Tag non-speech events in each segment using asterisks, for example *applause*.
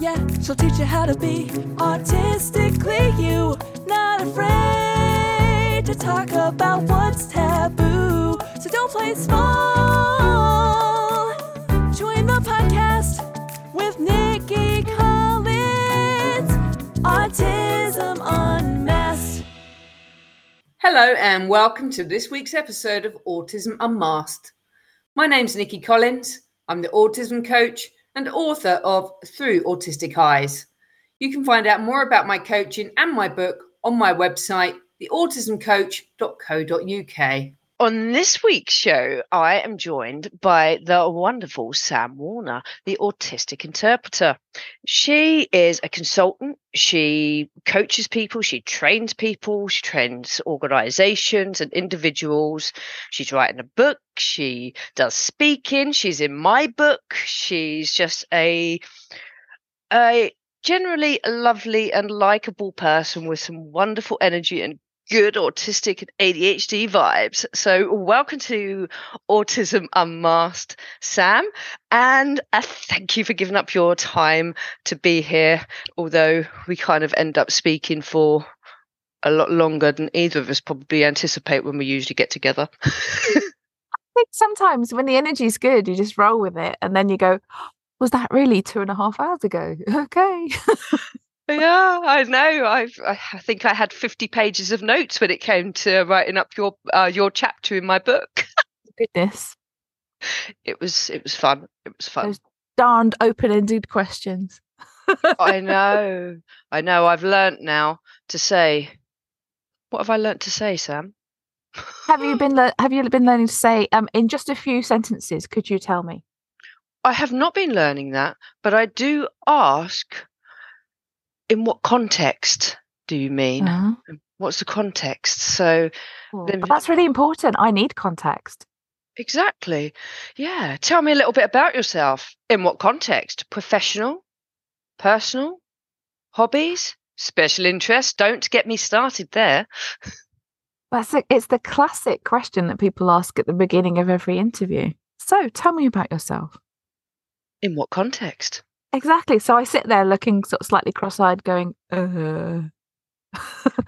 Yeah, she'll teach you how to be artistically you. Not afraid to talk about what's taboo. So don't play small. Join the podcast with Nikki Collins. Autism Unmasked. Hello, and welcome to this week's episode of Autism Unmasked. My name's Nikki Collins. I'm the autism coach and author of Through Autistic Eyes. You can find out more about my coaching and my book on my website, theautismcoach.co.uk. On this week's show, I am joined by the wonderful Sam Warner, the autistic interpreter. She is a consultant. She coaches people, she trains people, she trains organizations and individuals. She's writing a book, she does speaking, she's in my book. She's just a a generally a lovely and likable person with some wonderful energy and good autistic and ADHD vibes. So, welcome to Autism Unmasked, Sam. And uh, thank you for giving up your time to be here, although we kind of end up speaking for a lot longer than either of us probably anticipate when we usually get together. *laughs* I think sometimes when the energy's good, you just roll with it, and then you go, "Was that really two and a half hours ago?" *laughs* Okay. *laughs* yeah, I know. I've, I think I had fifty pages of notes when it came to writing up your uh, your chapter in my book. *laughs* Goodness, It was it was fun. It was fun. those darned open-ended questions. I *laughs* know. I know. I've learnt now to say. What have I learnt to say, Sam? Have you been *laughs* le- Have you been learning to say um in just a few sentences? Could you tell me? I have not been learning that, but I do ask. In what context do you mean? Uh-huh. What's the context? So Then- that's really important. I need context. exactly, yeah. Tell me a little bit about yourself. In what context? Professional, personal, hobbies, special interests. Don't get me started there. That's a, it's the classic question that people ask at the beginning of every interview. So tell me about yourself. In what context? Exactly. So I sit there looking sort of slightly cross-eyed, going, uh. *laughs*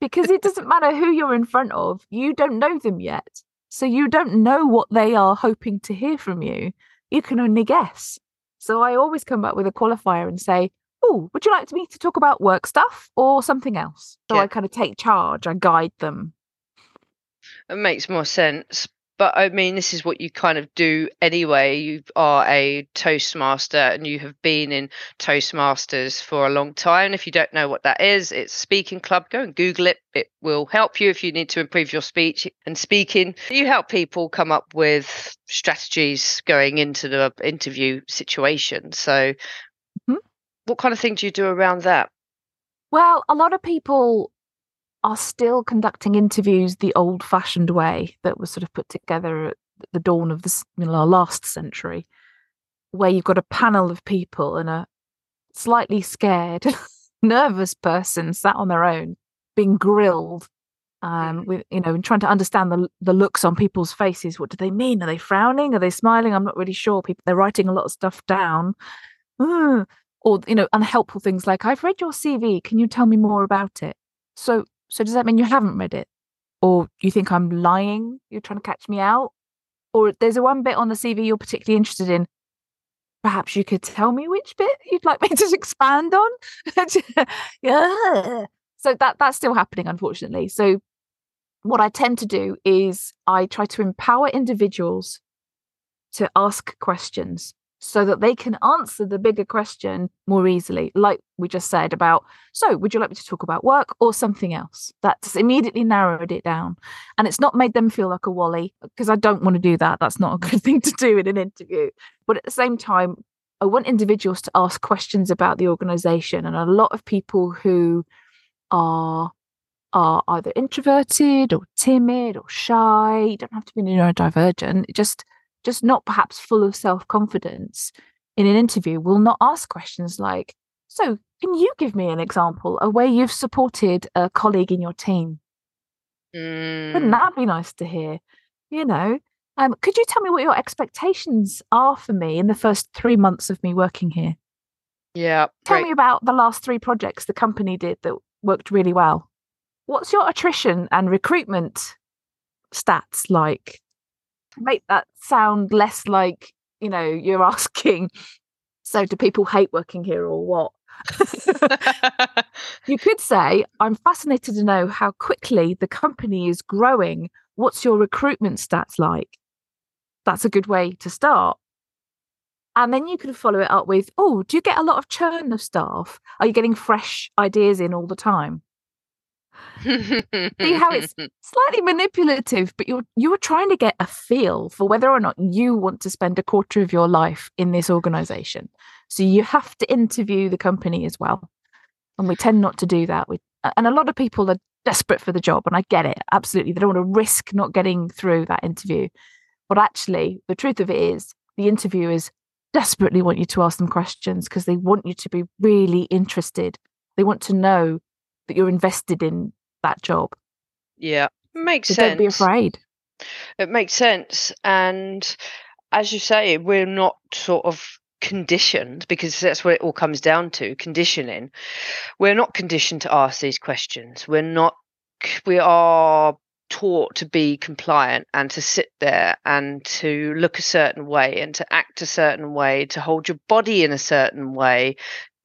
because it doesn't matter who you're in front of, you don't know them yet. So you don't know what they are hoping to hear from you. You can only guess. So I always come back with a qualifier and say, Oh, would you like me to talk about work stuff or something else? So Yeah. I kind of take charge, I guide them. It makes more sense. But I mean, this is what you kind of do anyway. You are a Toastmaster and you have been in Toastmasters for a long time. If you don't know what that is, it's a speaking club. Go and Google it. It will help you if you need to improve your speech and speaking. You help people come up with strategies going into the interview situation. So, Mhm. what kind of thing do you do around that? Well, a lot of people are still conducting interviews the old fashioned way that was sort of put together at the dawn of the you know, last century, where you've got a panel of people and a slightly scared, *laughs* nervous person sat on their own being grilled. Um, with you know, and trying to understand the the looks on people's faces. What do they mean? Are they frowning? Are they smiling? I'm not really sure. People they're writing a lot of stuff down. "Mm," or you know unhelpful things like i've read your cv can you tell me more about it so so does that mean you haven't read it? Or you think i'm lying? You're trying to catch me out? Or there's a one bit on the cv you're particularly interested in. Perhaps you could tell me which bit you'd like *laughs* me to expand on? *laughs* Yeah. So that that's still happening unfortunately. So what i tend to do is i try to empower individuals to ask questions so that they can answer the bigger question more easily like we just said about so would you like me to talk about work or something else? That's immediately narrowed it down. And it's not made them feel like a wally because i don't want to do that. That's not a good *laughs* thing to do in an interview. But at the same time i want individuals to ask questions about the organization and a lot of people who are are either introverted or timid or shy you don't have to be neurodivergent It just just not perhaps full of self confidence in an interview will not ask questions like, So, can you give me an example of where you've supported a colleague in your team? Wouldn't Mm, that be nice to hear? You know, um, could you tell me what your expectations are for me in the first three months of me working here? Yeah. Tell me about the last three projects the company did that worked really well. What's your attrition and recruitment stats like? Make that sound less like, you know, you're *laughs* asking, so do people hate working here or what? *laughs* you could say, I'm fascinated to know how quickly the company is growing. What's your recruitment stats like? That's a good way to start. And then you can follow it up with, oh, do you get a lot of churn of staff? Are you getting fresh ideas in all the time? See how it's *laughs* slightly manipulative, but you're you're trying to get a feel for whether or not you want to spend a quarter of your life in this organization. So you have to interview the company as well. And we tend not to do that. We, and a lot of people are desperate for the job, and I get it. Absolutely. They don't want to risk not getting through that interview. But actually, the truth of it is the interviewers desperately want you to ask them questions because they want you to be really interested. They want to know that you're invested in that job. yeah. Makes So sense. don't be afraid. It makes sense. And as you say, we're not sort of conditioned because that's what it all comes down to conditioning. We're not conditioned to ask these questions. We're not, we are taught to be compliant and to sit there and to look a certain way and to act a certain way, to hold your body in a certain way.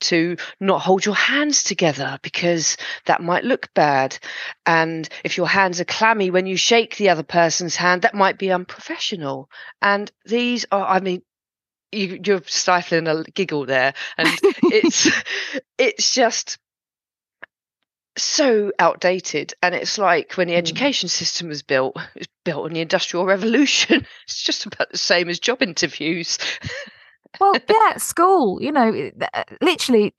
To not hold your hands together because that might look bad. And if your hands are clammy when you shake the other person's hand, that might be unprofessional. And these are, I mean, you, you're stifling a giggle there, and it's *laughs* it's just so outdated. And it's like when the Mm. education system was built, it was built on the Industrial Revolution. *laughs* It's just about the same as job interviews. Well, yeah, school, you know, uh, literally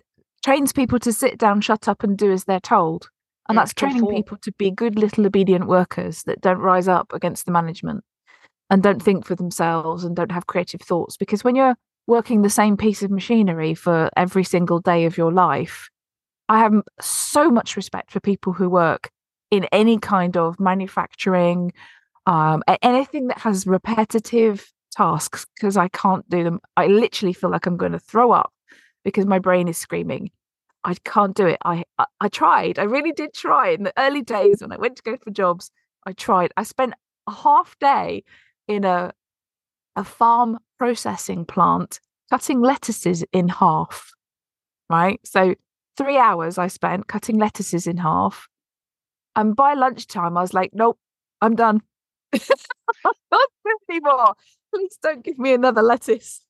trains people to sit down, shut up, and do as they're told. And that's training conform. people to be good little obedient workers that don't rise up against the management and don't think for themselves and don't have creative thoughts. Because when you're working the same piece of machinery for every single day of your life, I have so much respect for people who work in any kind of manufacturing, um, anything that has repetitive tasks because I can't do them. I literally feel like I'm going to throw up because my brain is screaming. I can't do it. I, I I tried. I really did try in the early days when I went to go for jobs. I tried. I spent a half day in a a farm processing plant cutting lettuces in half. Right? So 3 hours I spent cutting lettuces in half. And by lunchtime I was like, nope, I'm done. *laughs* Can't anymore. Please don't give me another lettuce.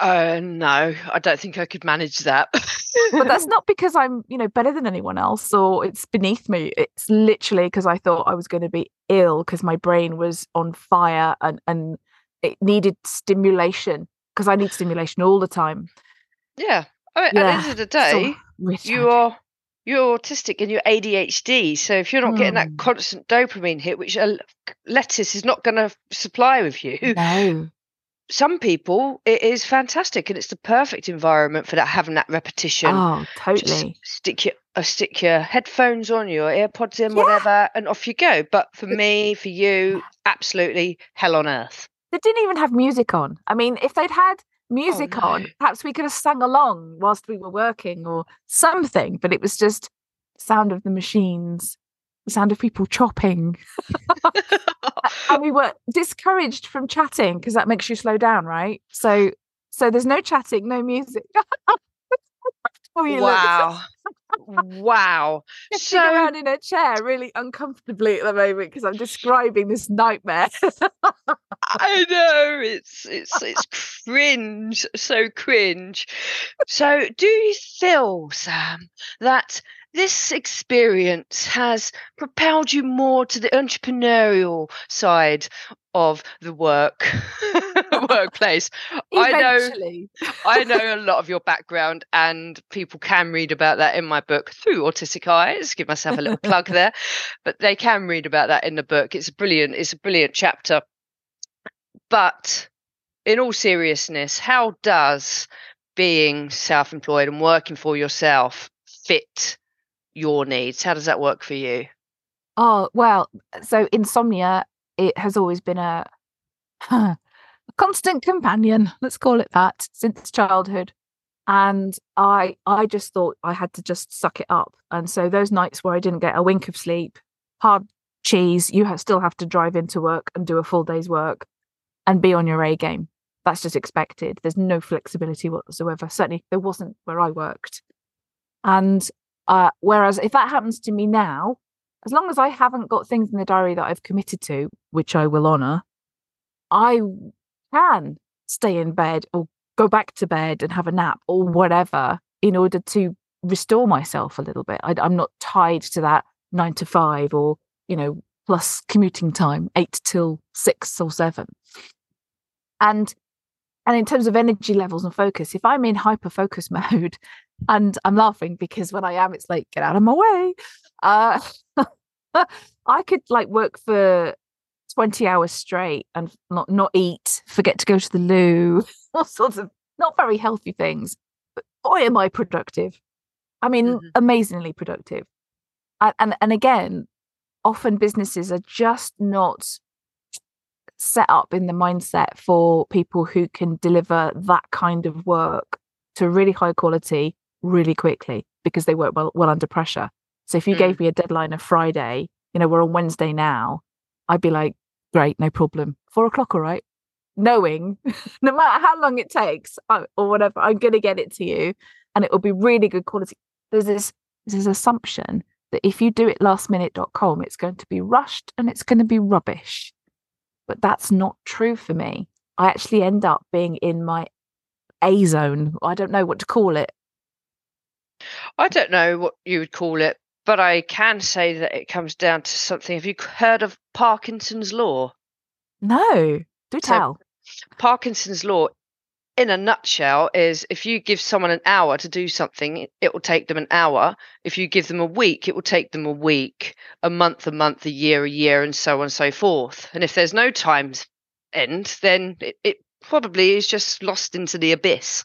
Uh, no, I don't think I could manage that. but that's *laughs* not because I'm, you know, better than anyone else or it's beneath me. It's literally because I thought I was going to be ill because my brain was on fire and and it needed stimulation because I need stimulation all the time. yeah. I mean, At the end of the day, *laughs* really you are you're autistic and you're ADHD. So if you're not getting that Mm. constant dopamine hit, which a lettuce is not going to supply with you, *laughs* no. some people it is fantastic and it's the perfect environment for that having that repetition. Oh, Just totally. stick your uh, stick your headphones on, your AirPods in, Yeah. whatever, and off you go. But for me, for you, absolutely hell on earth. They didn't even have music on. I mean, if they'd had Oh, music on, no. perhaps we could have sung along whilst we were working or something, but it was just sound of the machines, the sound of people chopping. *laughs* and we were discouraged from chatting because that makes you slow down, right? So so there's no chatting, no music. *laughs* Oh, wow. wow. *laughs* So around in a chair really uncomfortably at the moment because I'm describing this nightmare. I know it's it's it's *laughs* cringe, so cringe. So, do you feel, Sam, that this experience has propelled you more to the entrepreneurial side of the work *laughs* workplace? I know I know a lot of your background, and people can read about that in my book through Autistic Eyes. Give myself a little plug there, but they can read about that in the book. It's a brilliant, it's a brilliant chapter. But in all seriousness, how does being self-employed and working for yourself fit your needs? How does that work for you? Oh, well, so insomnia, it has always been a, a constant companion, let's call it that, since childhood. and i i just thought i had to just suck it up. And so those nights where i didn't get a wink of sleep hard cheese you ha- still have to drive into work and do a full day's work and be on your a game. That's just expected. There's no flexibility whatsoever. Certainly there wasn't where i worked. And uh, whereas if that happens to me now as long as i haven't got things in the diary that i've committed to which i will honor i can stay in bed or go back to bed and have a nap or whatever in order to restore myself a little bit. I, am not tied to that nine to five or, you know, plus commuting time, eight till six or seven. And and in terms of energy levels and focus, if I'm in hyper focus *laughs* mode, and I'm laughing because when I am, it's like, get out of my way. Uh, *laughs* *laughs* I could like work for 20 hours straight and not not eat, forget to go to the loo, *laughs* all sorts of not very healthy things. But boy, am I productive. I mean, mm-hmm. amazingly productive. And, and and again, often businesses are just not set up in the mindset for people who can deliver that kind of work to really high quality really quickly because they work well, well under pressure. So if you mm. gave me a deadline of Friday, you know, we're on Wednesday now, I'd be like, great, no problem. Four o'clock, all right. Knowing *laughs* no matter how long it takes or whatever, I'm going to get it to you and it will be really good quality. There's this, this assumption that if you do it lastminute.com, it's going to be rushed and it's going to be rubbish. But that's not true for me. I actually end up being in my A zone. I don't know what to call it. I don't know what you would call it, but I can say that it comes down to something. Have you heard of Parkinson's law? No, do tell. So, Parkinson's law, in a nutshell, is if you give someone an hour to do something, it will take them an hour. If you give them a week, it will take them a week, a month, a month, a year, a year, and so on and so forth. And if there's no time end, then it, it probably is just lost into the abyss.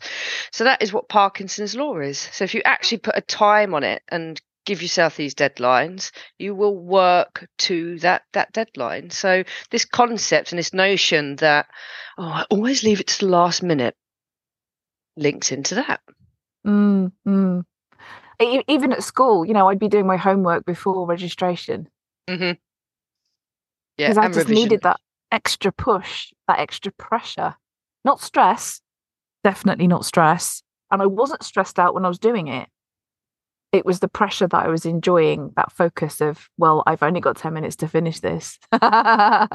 So that is what Parkinson's law is. So if you actually put a time on it and give yourself these deadlines you will work to that that deadline. So this concept and this notion that oh i always leave it to the last minute links into that. Mm, mm. even at school you know i'd be doing my homework before registration. Mm-hmm. yeah because i just revision. needed that extra push that extra pressure. Not stress. Definitely not stress. And i wasn't stressed out when i was doing it it was the pressure that I was enjoying, that focus of, well, I've only got 10 minutes to finish this. a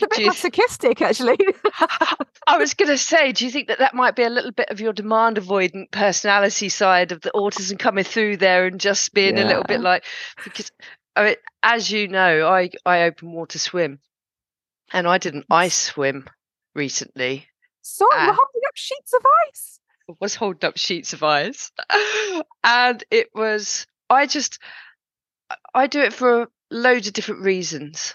bit masochistic, actually. *laughs* I was going to say, do you think that that might be a little bit of your demand avoidant personality side of the autism coming through there and just being yeah. a little bit like, because I mean, as you know, I, I open water swim and I did an ice swim recently. So you're holding up sheets of ice was holding up sheets of ice. and it was, I just, I do it for loads of different reasons.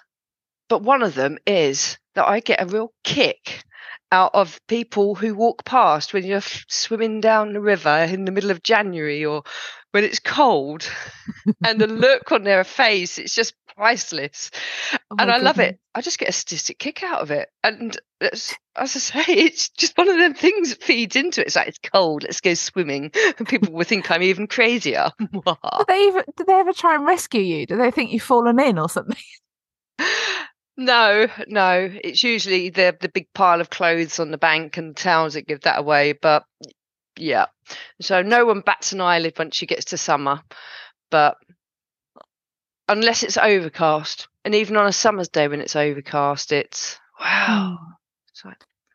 But one of them is that I get a real kick out of people who walk past when you're swimming down the river in the middle of January or when it's cold and the look on their face, it's just priceless. Oh and I goodness. love it. I just get a statistic kick out of it. And as I *laughs* say, it's just one of them things that feeds into it. It's like it's cold, let's go swimming. *laughs* And people will think I'm even crazier. *laughs* do they even do they ever try and rescue you? Do they think you've fallen in or something? No, no. It's usually the the big pile of clothes on the bank and towels that give that away. But yeah, so no one bats an eyelid once she gets to summer. But unless it's overcast, and even on a summer's day when it's overcast, it's wow.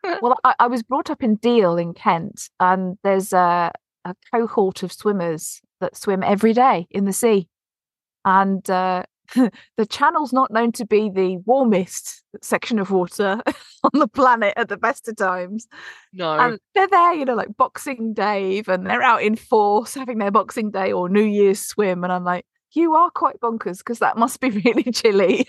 *laughs* well, I, I, was brought up in Deal in Kent, and there's a, a, cohort of swimmers that swim every day in the sea, and uh, *laughs* the channel's not known to be the warmest section of water *laughs* on the planet at the best of times. No. And they're there, you know, like Boxing Day, and they're out in force having their Boxing Day or New Year's swim. And I'm like, you are quite bonkers because that must be *laughs* really chilly.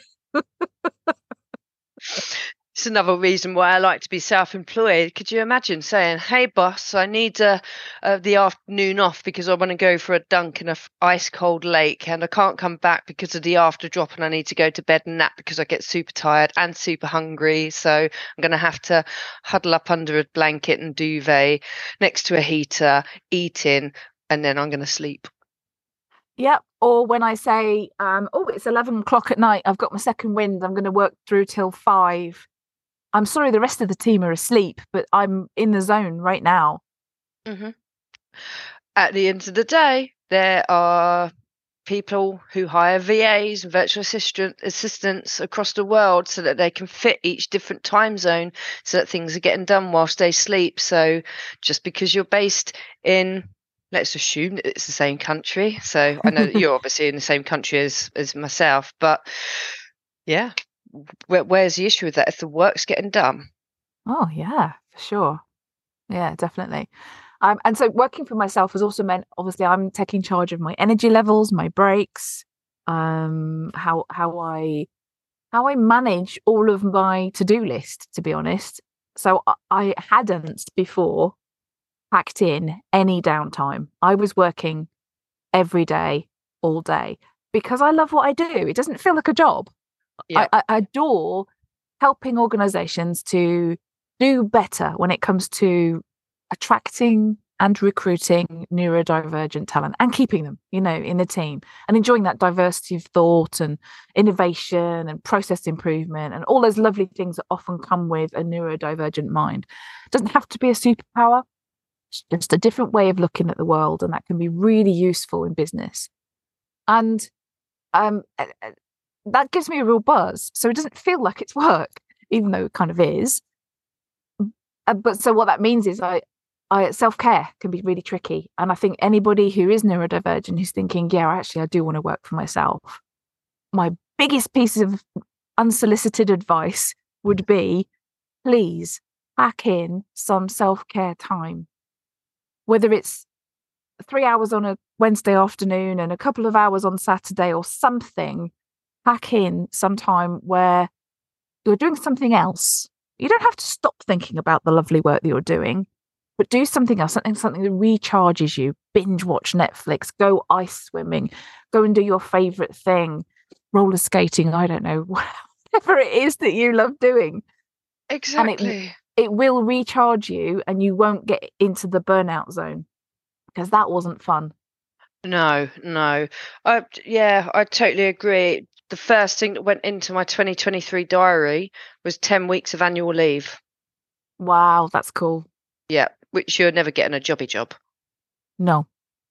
It's another reason why I like to be self-employed. Could you imagine saying, "Hey, boss, I need uh, uh, the afternoon off because I want to go for a dunk in a ice cold lake, and I can't come back because of the after drop, and I need to go to bed and nap because I get super tired and super hungry. So I'm going to have to huddle up under a blanket and duvet next to a heater, eating, and then I'm going to sleep." Yep. Or when I say, um, oh, it's 11 o'clock at night, I've got my second wind, I'm going to work through till five. I'm sorry, the rest of the team are asleep, but I'm in the zone right now. hmm At the end of the day, there are people who hire VAs and virtual assistant assistants across the world so that they can fit each different time zone so that things are getting done whilst they sleep. So just because you're based in let's assume that it's the same country. So I know that you're *laughs* obviously in the same country as as myself, but yeah, where, where's the issue with that if the work's getting done? Oh, yeah, for sure. Yeah, definitely. Um, and so working for myself has also meant obviously I'm taking charge of my energy levels, my breaks, um, how how I how I manage all of my to-do list, to be honest. So I, I hadn't before packed in any downtime. I was working every day, all day, because I love what I do. It doesn't feel like a job. Yeah. I, I adore helping organizations to do better when it comes to attracting and recruiting neurodivergent talent and keeping them, you know, in the team and enjoying that diversity of thought and innovation and process improvement and all those lovely things that often come with a neurodivergent mind. It doesn't have to be a superpower, just a different way of looking at the world, and that can be really useful in business. And um, that gives me a real buzz. So it doesn't feel like it's work, even though it kind of is. Uh, but so what that means is I I, self care can be really tricky. And I think anybody who is neurodivergent who's thinking, yeah, actually, I do want to work for myself, my biggest piece of unsolicited advice would be please pack in some self care time. Whether it's three hours on a Wednesday afternoon and a couple of hours on Saturday or something, pack in some time where you're doing something else. You don't have to stop thinking about the lovely work that you're doing but do something else, something something that recharges you. Binge watch Netflix, go ice swimming, go and do your favorite thing, roller skating. I don't know, *laughs* whatever it is that you love doing. Exactly. It, will recharge you, and you won't get into the burnout zone because that wasn't fun. No, no. I yeah, I totally agree. The first thing that went into my 2023 diary was 10 weeks of annual leave. Wow, that's cool. Yeah, which you're never getting a jobby job. No.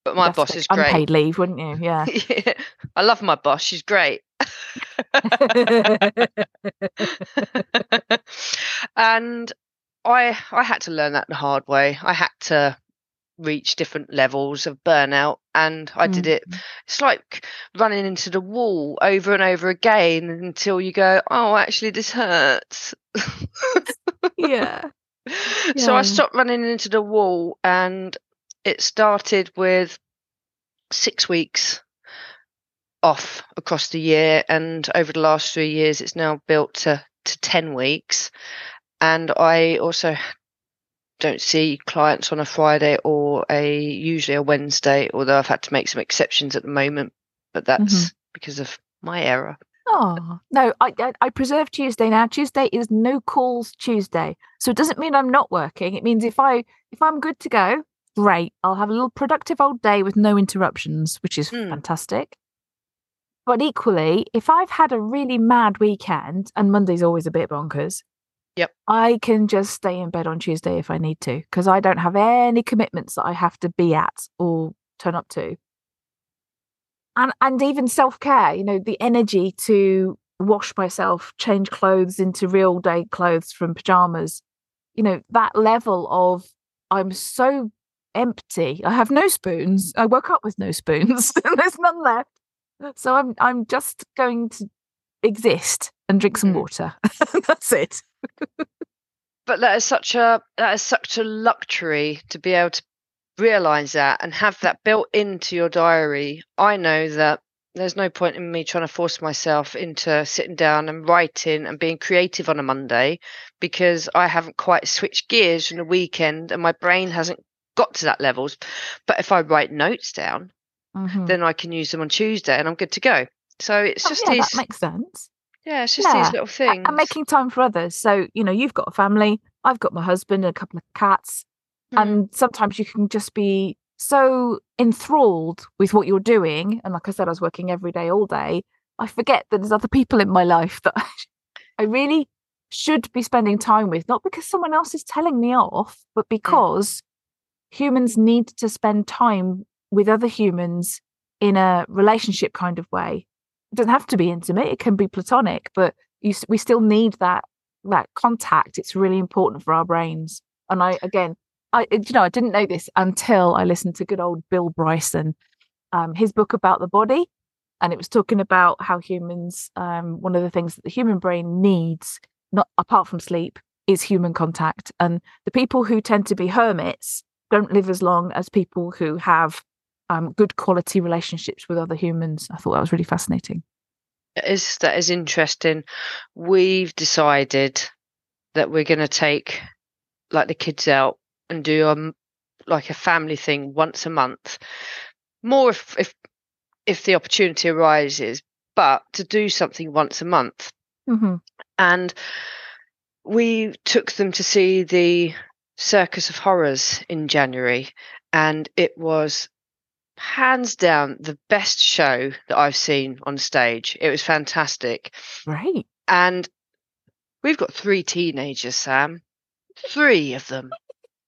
But my boss is great. Unpaid leave, wouldn't you? *laughs* Yeah. yeah. I love my boss. She's great. *laughs* *laughs* and I I had to learn that the hard way. I had to reach different levels of burnout and I did it. Mm. It's like running into the wall over and over again until you go, "Oh, actually this hurts." yeah. *laughs* So I stopped running into the wall and it started with 6 weeks off across the year and over the last 3 years it's now built to to 10 weeks and I also don't see clients on a Friday or a usually a Wednesday although I've had to make some exceptions at the moment but that's because of my error. Oh no, I, I I preserve Tuesday now. Tuesday is no calls Tuesday, so it doesn't mean I'm not working. It means if I if I'm good to go, great. I'll have a little productive old day with no interruptions, which is Hmm. fantastic. But equally, if I've had a really mad weekend, and Monday's always a bit bonkers, Yep. I can just stay in bed on Tuesday if I need to because I don't have any commitments that I have to be at or turn up to. And and even self-care you know the energy to wash myself change clothes into real day clothes from pajamas you know that level of i'm so empty. I have no spoons. I woke up with no spoons. And *laughs* there's none left. So i'm i'm just going to exist and drink some Mhm. water. *laughs* That's it but that is such a that is such a luxury to be able to realize that and have that built into your diary i know that there's no point in me trying to force myself into sitting down and writing and being creative on a Monday because I haven't quite switched gears from the weekend and my brain hasn't got to that levels. But if I write notes down, Mhm. then I can use them on Tuesday and I'm good to go. So it's Oh, just yeah, these, that makes sense. Yeah, it's just Yeah, these little things. And making time for others. So, you know, you've got a family, I've got my husband and a couple of cats. Mm. And sometimes you can just be so enthralled with what you're doing. And like I said, I was working every day, all day. I forget that there's other people in my life *laughs* that I really should be spending time with, not because someone else is telling me off, but because humans need to spend time with other humans in a relationship kind of way. It doesn't have to be intimate, it can be platonic, but you, we still need that that contact. It's really important for our brains. And I again, I you know, I didn't know this until I listened to good old Bill Bryson, um, his book about the body, and it was talking about how humans, um, one of the things that the human brain needs, not apart from sleep, is human contact. And the people who tend to be hermits don't live as long as people who have um, good quality relationships with other humans. I thought that was really fascinating. That is that is interesting. We've decided that we're going to take like the kids out and do um like a family thing once a month. More if if if the opportunity arises, but to do something once a month. hmm And we took them to see the Circus of Horrors in January, and it was hands down the best show that I've seen on stage. It was fantastic. Great. And we've got three teenagers, Sam. Three of them.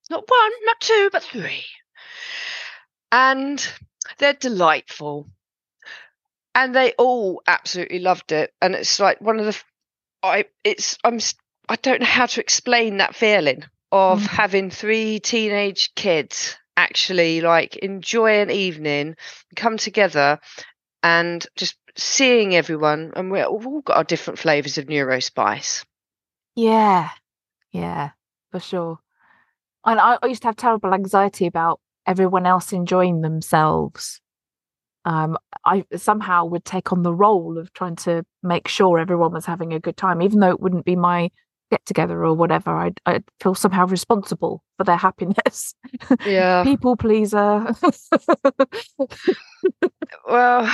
Not one, not two, but three. And they're delightful. And they all absolutely loved it. And it's like one of the I it's I'm I don't know how to explain that feeling of Mhm. having three teenage kids actually like enjoy an evening, come together and just seeing everyone and we're, we've all got our different flavors of neurospice. Yeah. Yeah, for sure. And I, I used to have terrible anxiety about everyone else enjoying themselves. Um, I somehow would take on the role of trying to make sure everyone was having a good time, even though it wouldn't be my get together or whatever. I'd, I'd feel somehow responsible for their happiness. Yeah. *laughs* People pleaser. Well,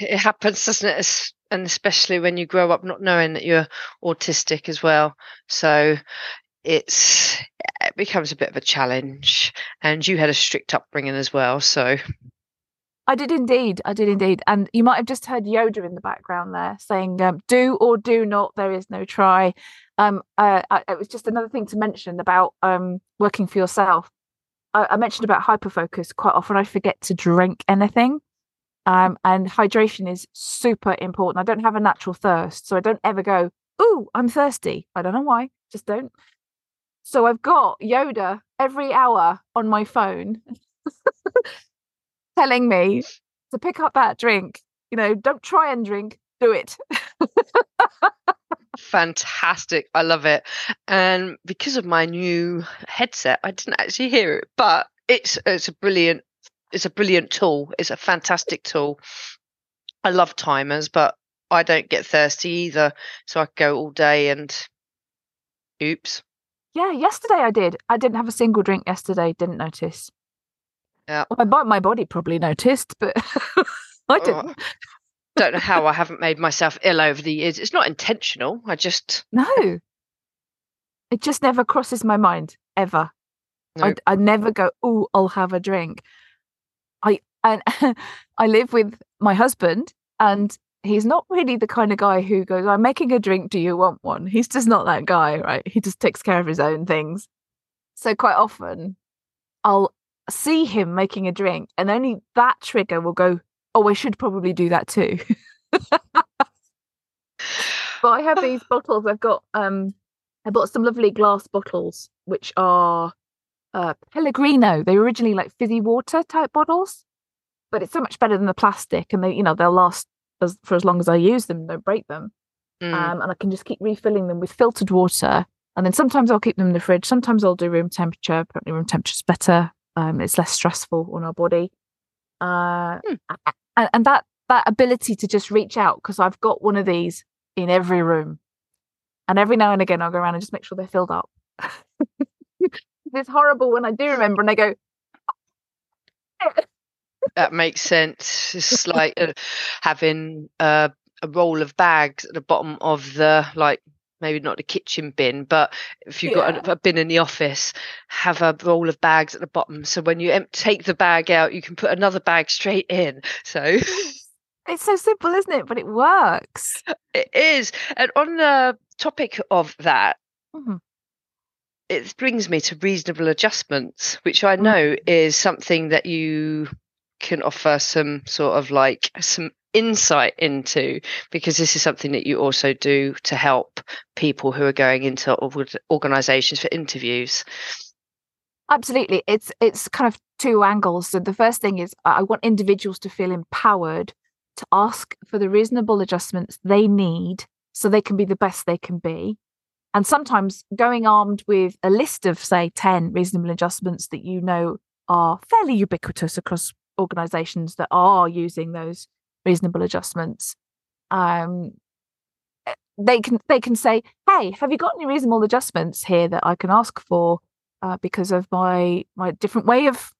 it happens, doesn't it? And especially when you grow up not knowing that you're autistic as well. So it's it becomes a bit of a challenge. And you had a strict upbringing as well. So I did indeed. I did indeed. And you might have just heard Yoda in the background there saying, um, do or do not, there is no try. Um, uh, it was just another thing to mention about um, working for yourself. I, I mentioned about hyperfocus. Quite often I forget to drink anything. Um, and hydration is super important. I don't have a natural thirst. So I don't ever go, Ooh, I'm thirsty. I don't know why. Just don't. So I've got Yoda every hour on my phone *laughs* telling me to pick up that drink. You know, don't try and drink, do it. *laughs* fantastic. I love it. And because of my new headset, I didn't actually hear it, but it's it's a brilliant it's a brilliant tool. It's a fantastic tool. I love timers, but I don't get thirsty either. So I go all day and oops. Yeah, yesterday I did. I didn't have a single drink yesterday, didn't notice. Yeah. Well, my, my body probably noticed, but *laughs* I Oh, didn't. Don't know how I haven't made myself ill over the years. It's not intentional. I just No. It just never crosses my mind ever. I, I never go, oh, I'll have a drink. I and *laughs* I live with my husband, and he's not really the kind of guy who goes, I'm making a drink, do you want one? He's just not that guy, right? He just takes care of his own things. So quite often I'll see him making a drink, and only that trigger will go, Oh, I should probably do that too. *laughs* but I have these *laughs* bottles. I've got um I bought some lovely glass bottles, which are uh, Pellegrino. They were originally like fizzy water type bottles, but it's so much better than the plastic, and they, you know, they'll last as, for as long as I use them. Don't break them, Mm. um, and I can just keep refilling them with filtered water. And then sometimes I'll keep them in the fridge. Sometimes I'll do room temperature. Apparently, room temperature's better. Um, it's less stressful on our body. Uh, Hmm. And, and that that ability to just reach out because I've got one of these in every room. And every now and again, I'll go around and just make sure they're filled up. *laughs* it's horrible when I do remember and I go, that makes sense. It's like uh, having uh, a roll of bags at the bottom of the like maybe not the kitchen bin, but if you've Yeah. got a, a bin in the office, have a roll of bags at the bottom. So when you em- take the bag out, you can put another bag straight in. So *laughs* it's so simple, isn't it? But it works. it is. And on the topic of that, Mhm. it brings me to reasonable adjustments, which I Mm. know is something that you can offer some sort of like some insight into because this is something that you also do to help people who are going into organizations for interviews. Absolutely. It's it's kind of two angles. So the first thing is I want individuals to feel empowered to ask for the reasonable adjustments they need so they can be the best they can be. And sometimes going armed with a list of, say, 10 reasonable adjustments that you know are fairly ubiquitous across organizations that are using those reasonable adjustments. Um, eh, they can they can say, "Hey, have you got any reasonable adjustments here that I can ask for uh, because of my my different way of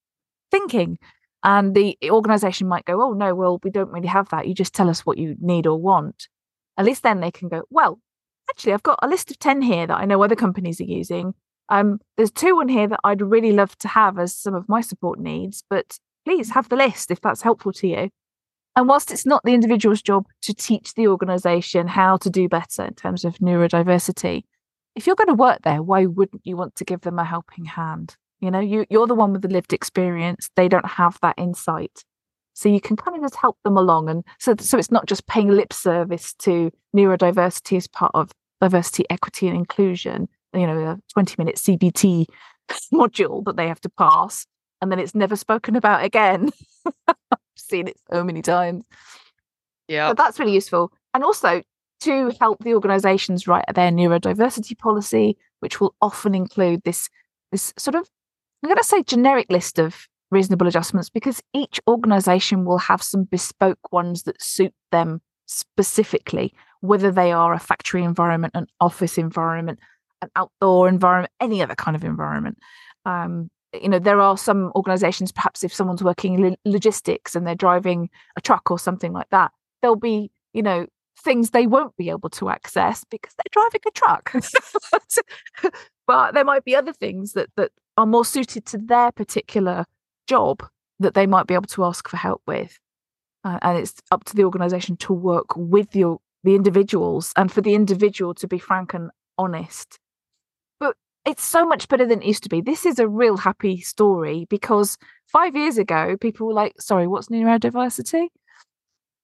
thinking?" And the organization might go, "Oh no, well we don't really have that. You just tell us what you need or want." At least then they can go, "Well, actually, I've got a list of ten here that I know other companies are using. Um, there's two on here that I'd really love to have as some of my support needs, but please have the list if that's helpful to you." And whilst it's not the individual's job to teach the organization how to do better in terms of neurodiversity, if you're going to work there, why wouldn't you want to give them a helping hand? You know, you, you're the one with the lived experience. They don't have that insight. So you can kind of just help them along. And so, so it's not just paying lip service to neurodiversity as part of diversity, equity, and inclusion, you know, a 20 minute CBT *laughs* module that they have to pass. And then it's never spoken about again. *laughs* Seen it so many times. Yeah. But that's really useful. And also to help the organizations write their neurodiversity policy, which will often include this this sort of I'm going to say generic list of reasonable adjustments because each organization will have some bespoke ones that suit them specifically, whether they are a factory environment, an office environment, an outdoor environment, any other kind of environment. Um, you know, there are some organizations, perhaps if someone's working lo- logistics and they're driving a truck or something like that, there'll be, you know, things they won't be able to access because they're driving a truck. *laughs* but there might be other things that that are more suited to their particular job that they might be able to ask for help with. Uh, and it's up to the organization to work with your the individuals and for the individual to be frank and honest. It's so much better than it used to be. This is a real happy story because five years ago, people were like, sorry, what's neurodiversity?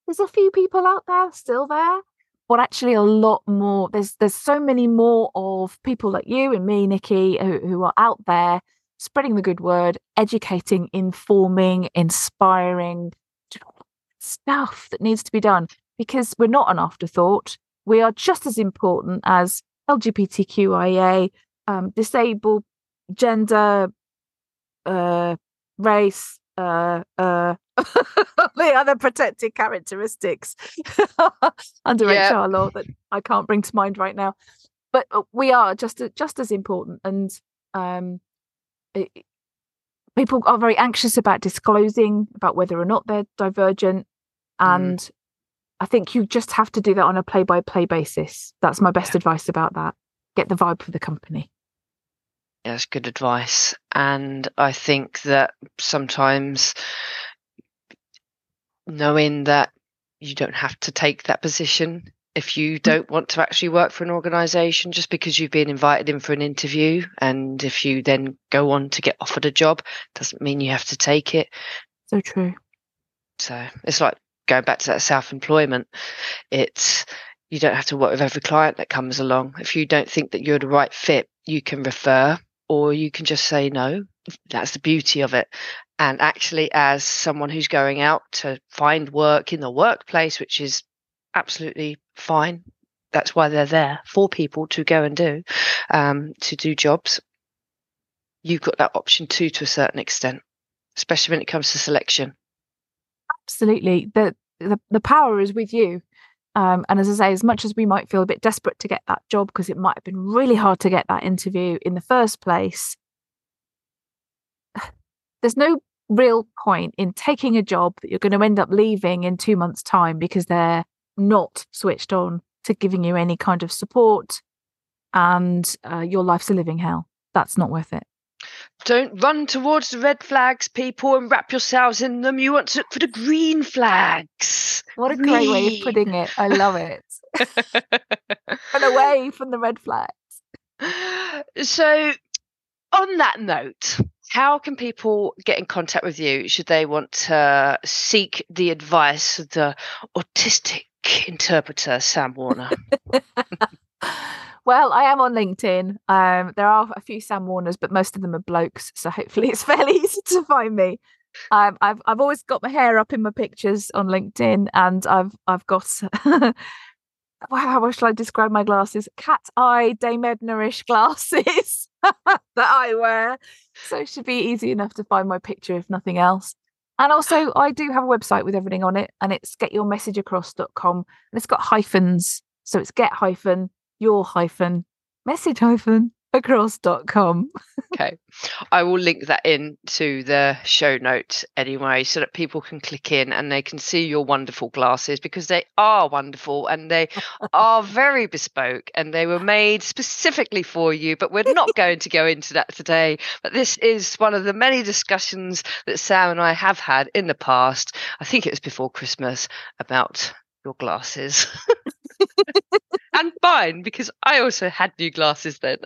There's a few people out there still there, but actually a lot more. There's there's so many more of people like you and me, Nikki, who, who are out there spreading the good word, educating, informing, inspiring, stuff that needs to be done because we're not an afterthought. We are just as important as LGBTQIA, um, disabled, gender, uh, race, uh, uh, *laughs* the other protected characteristics *laughs* under Yeah. HR law that I can't bring to mind right now. But uh, we are just just as important, and um, it, people are very anxious about disclosing about whether or not they're divergent, Mm. and I think you just have to do that on a play by play basis. That's my best advice about that. Get the vibe for the company. That's good advice. And I think that sometimes knowing that you don't have to take that position if you hmm. don't want to actually work for an organization just because you've been invited in for an interview and if you then go on to get offered a job doesn't mean you have to take it. So true. so it's like going back to that self-employment. It's you don't have to work with every client that comes along. If you don't think that you're the right fit you can refer or you can just say no that's the beauty of it and actually as someone who's going out to find work in the workplace which is absolutely fine that's why they're there for people to go and do um, to do jobs you've got that option too to a certain extent especially when it comes to selection Absolutely. The the, the power is with you. Um, and as I say, as much as we might feel a bit desperate to get that job because it might have been really hard to get that interview in the first place, *sighs* there's no real point in taking a job that you're going to end up leaving in two months' time because they're not switched on to giving you any kind of support and uh, your life's a living hell. That's not worth it. Don't run towards the red flags, people, and wrap yourselves in them. You want to look for the green flags. What a great way of putting it. I love it. *laughs* Run away from the red flags. So, on that note, how can people get in contact with you should they want to seek the advice of the autistic interpreter, Sam Warner? *laughs* well, I am on LinkedIn. Um, there are a few Sam Warners, but most of them are blokes, so hopefully it's *laughs* fairly easy to find me. Um, I've I've always got my hair up in my pictures on LinkedIn, and I've I've got *laughs* wow, how shall I describe my glasses? Cat eye Dame Edna-ish glasses *laughs* that I wear. So it should be easy enough to find my picture if nothing else. And also I do have a website with everything on it, and it's getyourmessageacross.com and it's got hyphens. So it's get hyphen your hyphen message hyphen across.com. *laughs* okay. I will link that in to the show notes anyway so that people can click in and they can see your wonderful glasses because they are wonderful and they are very bespoke and they were made specifically for you. But we're not *laughs* going to go into that today. But this is one of the many discussions that Sam and I have had in the past. I think it was before Christmas about your glasses. *laughs* and fine because I also had new glasses then.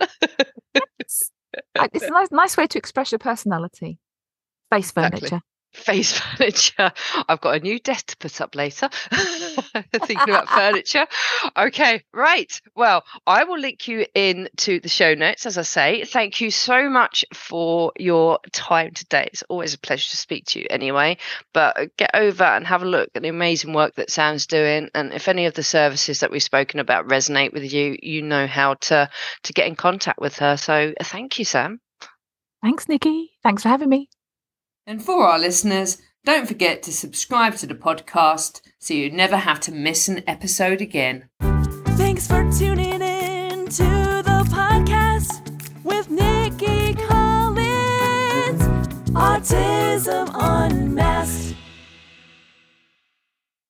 it's, it's a nice, nice way to express your personality. Face furniture. Exactly face *laughs* furniture. I've got a new desk to put up later. *laughs* Thinking about furniture. Okay, right. Well, I will link you in to the show notes, as I say. Thank you so much for your time today. It's always a pleasure to speak to you anyway. But uh, get over and have a look at the amazing work that Sam's doing. And if any of the services that we've spoken about resonate with you, you know how to to get in contact with her. So uh, thank you, Sam. Thanks, Nikki. Thanks for having me. And for our listeners, don't forget to subscribe to the podcast so you never have to miss an episode again.